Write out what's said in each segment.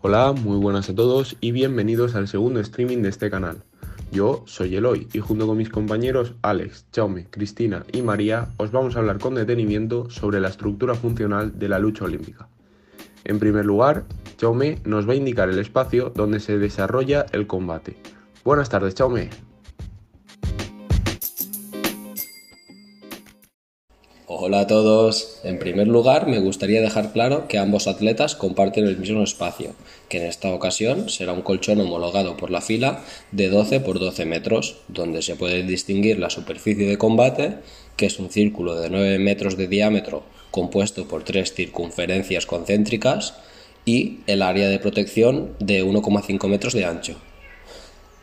Hola, muy buenas a todos y bienvenidos al segundo streaming de este canal. Yo soy Eloy y junto con mis compañeros Alex, Chaume, Cristina y María os vamos a hablar con detenimiento sobre la estructura funcional de la lucha olímpica. En primer lugar, Chaume nos va a indicar el espacio donde se desarrolla el combate. Buenas tardes, Chaume. Hola a todos. En primer lugar, me gustaría dejar claro que ambos atletas comparten el mismo espacio, que en esta ocasión será un colchón homologado por la fila de 12 por 12 metros, donde se puede distinguir la superficie de combate, que es un círculo de 9 metros de diámetro compuesto por tres circunferencias concéntricas, y el área de protección de 1,5 metros de ancho.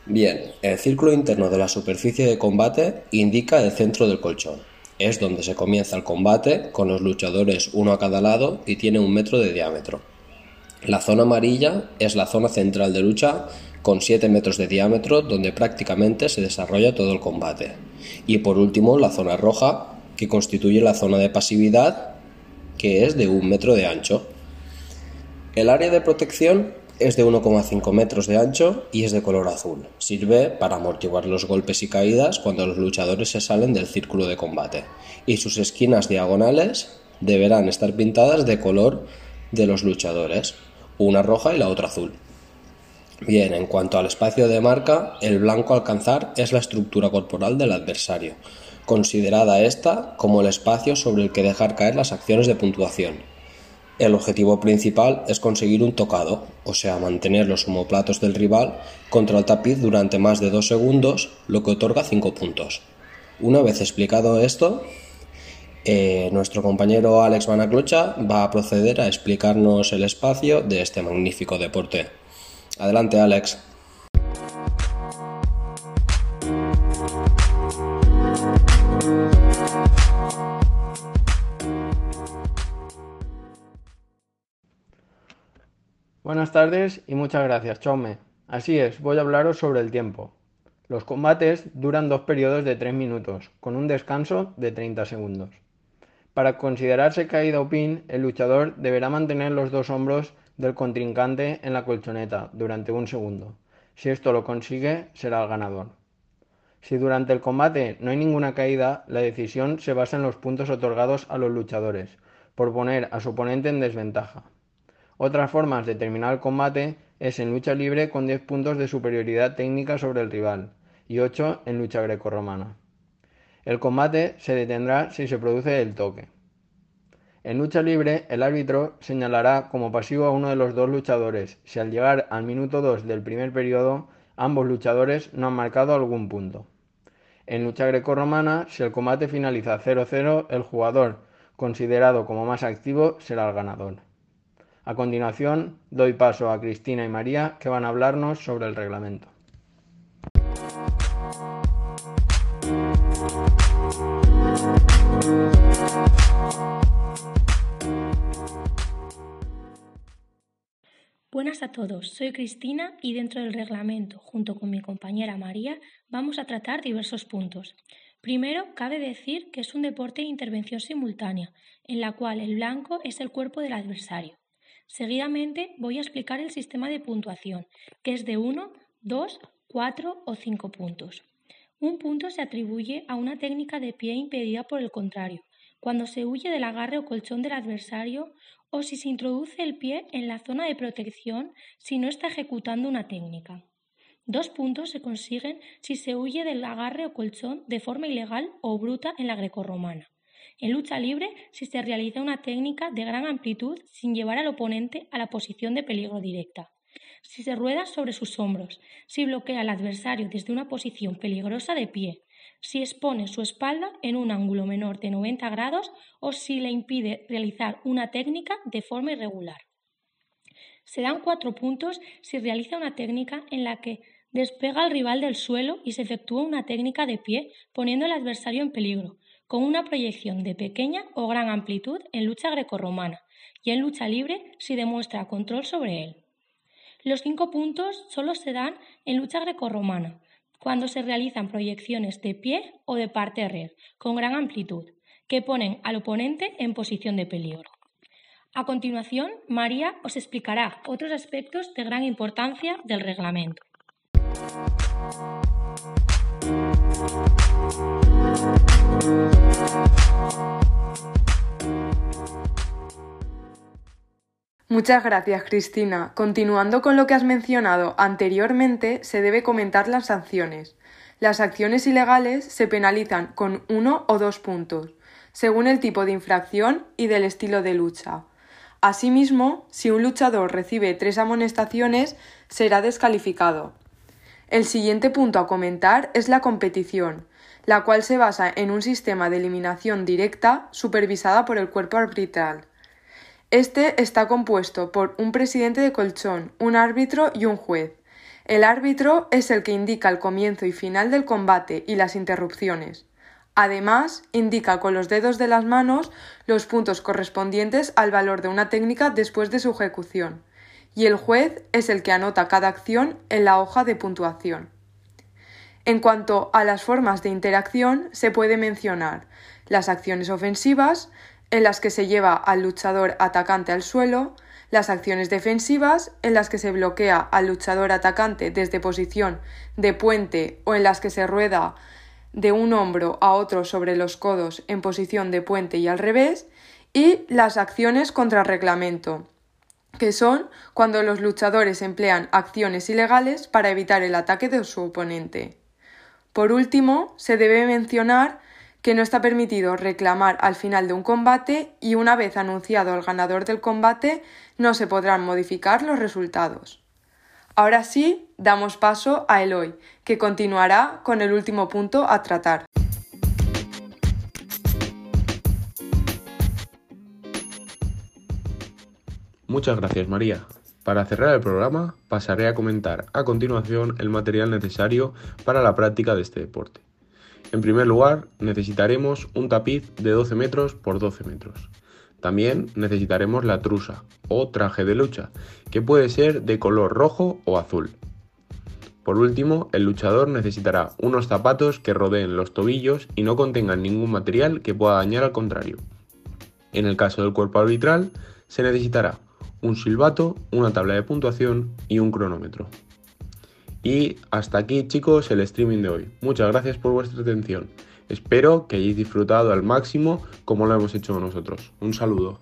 Bien, el círculo interno de la superficie de combate indica el centro del colchón es donde se comienza el combate, con los luchadores uno a cada lado y tiene un metro de diámetro. La zona amarilla es la zona central de lucha con 7 metros de diámetro donde prácticamente se desarrolla todo el combate. Y por último la zona roja que constituye la zona de pasividad que es de un metro de ancho. El área de protección es de 1,5 metros de ancho y es de color azul. Sirve para amortiguar los golpes y caídas cuando los luchadores se salen del círculo de combate. Y sus esquinas diagonales deberán estar pintadas de color de los luchadores, una roja y la otra azul. Bien, en cuanto al espacio de marca, el blanco a alcanzar es la estructura corporal del adversario, considerada esta como el espacio sobre el que dejar caer las acciones de puntuación el objetivo principal es conseguir un tocado, o sea, mantener los homoplatos del rival contra el tapiz durante más de dos segundos, lo que otorga cinco puntos. Una vez explicado esto, eh, nuestro compañero Alex Manaclocha va a proceder a explicarnos el espacio de este magnífico deporte. Adelante, Alex. Buenas tardes y muchas gracias, Chome. Así es, voy a hablaros sobre el tiempo. Los combates duran dos periodos de 3 minutos, con un descanso de 30 segundos. Para considerarse caída o pin, el luchador deberá mantener los dos hombros del contrincante en la colchoneta durante un segundo. Si esto lo consigue, será el ganador. Si durante el combate no hay ninguna caída, la decisión se basa en los puntos otorgados a los luchadores, por poner a su oponente en desventaja. Otras formas de terminar el combate es en lucha libre con 10 puntos de superioridad técnica sobre el rival y 8 en lucha grecorromana. El combate se detendrá si se produce el toque. En lucha libre, el árbitro señalará como pasivo a uno de los dos luchadores si al llegar al minuto 2 del primer periodo ambos luchadores no han marcado algún punto. En lucha grecorromana, si el combate finaliza 0-0, el jugador considerado como más activo será el ganador. A continuación, doy paso a Cristina y María que van a hablarnos sobre el reglamento. Buenas a todos, soy Cristina y dentro del reglamento, junto con mi compañera María, vamos a tratar diversos puntos. Primero, cabe decir que es un deporte de intervención simultánea, en la cual el blanco es el cuerpo del adversario. Seguidamente voy a explicar el sistema de puntuación, que es de 1, 2, 4 o 5 puntos. Un punto se atribuye a una técnica de pie impedida por el contrario, cuando se huye del agarre o colchón del adversario o si se introduce el pie en la zona de protección si no está ejecutando una técnica. Dos puntos se consiguen si se huye del agarre o colchón de forma ilegal o bruta en la grecorromana. En lucha libre, si se realiza una técnica de gran amplitud sin llevar al oponente a la posición de peligro directa. Si se rueda sobre sus hombros, si bloquea al adversario desde una posición peligrosa de pie, si expone su espalda en un ángulo menor de 90 grados o si le impide realizar una técnica de forma irregular. Se dan cuatro puntos si realiza una técnica en la que despega al rival del suelo y se efectúa una técnica de pie poniendo al adversario en peligro, con una proyección de pequeña o gran amplitud en lucha grecorromana y en lucha libre si demuestra control sobre él. Los cinco puntos solo se dan en lucha grecorromana, cuando se realizan proyecciones de pie o de parte red con gran amplitud, que ponen al oponente en posición de peligro. A continuación, María os explicará otros aspectos de gran importancia del reglamento. Muchas gracias, Cristina. Continuando con lo que has mencionado anteriormente, se debe comentar las sanciones. Las acciones ilegales se penalizan con uno o dos puntos, según el tipo de infracción y del estilo de lucha. Asimismo, si un luchador recibe tres amonestaciones, será descalificado. El siguiente punto a comentar es la competición, la cual se basa en un sistema de eliminación directa supervisada por el cuerpo arbitral. Este está compuesto por un presidente de colchón, un árbitro y un juez. El árbitro es el que indica el comienzo y final del combate y las interrupciones. Además, indica con los dedos de las manos los puntos correspondientes al valor de una técnica después de su ejecución, y el juez es el que anota cada acción en la hoja de puntuación. En cuanto a las formas de interacción, se puede mencionar las acciones ofensivas, en las que se lleva al luchador atacante al suelo, las acciones defensivas, en las que se bloquea al luchador atacante desde posición de puente o en las que se rueda de un hombro a otro sobre los codos en posición de puente y al revés, y las acciones contra reglamento, que son cuando los luchadores emplean acciones ilegales para evitar el ataque de su oponente. Por último, se debe mencionar que no está permitido reclamar al final de un combate y una vez anunciado el ganador del combate no se podrán modificar los resultados. Ahora sí, damos paso a Eloy, que continuará con el último punto a tratar. Muchas gracias María. Para cerrar el programa pasaré a comentar a continuación el material necesario para la práctica de este deporte. En primer lugar, necesitaremos un tapiz de 12 metros por 12 metros. También necesitaremos la trusa o traje de lucha, que puede ser de color rojo o azul. Por último, el luchador necesitará unos zapatos que rodeen los tobillos y no contengan ningún material que pueda dañar al contrario. En el caso del cuerpo arbitral, se necesitará un silbato, una tabla de puntuación y un cronómetro. Y hasta aquí chicos el streaming de hoy. Muchas gracias por vuestra atención. Espero que hayáis disfrutado al máximo como lo hemos hecho nosotros. Un saludo.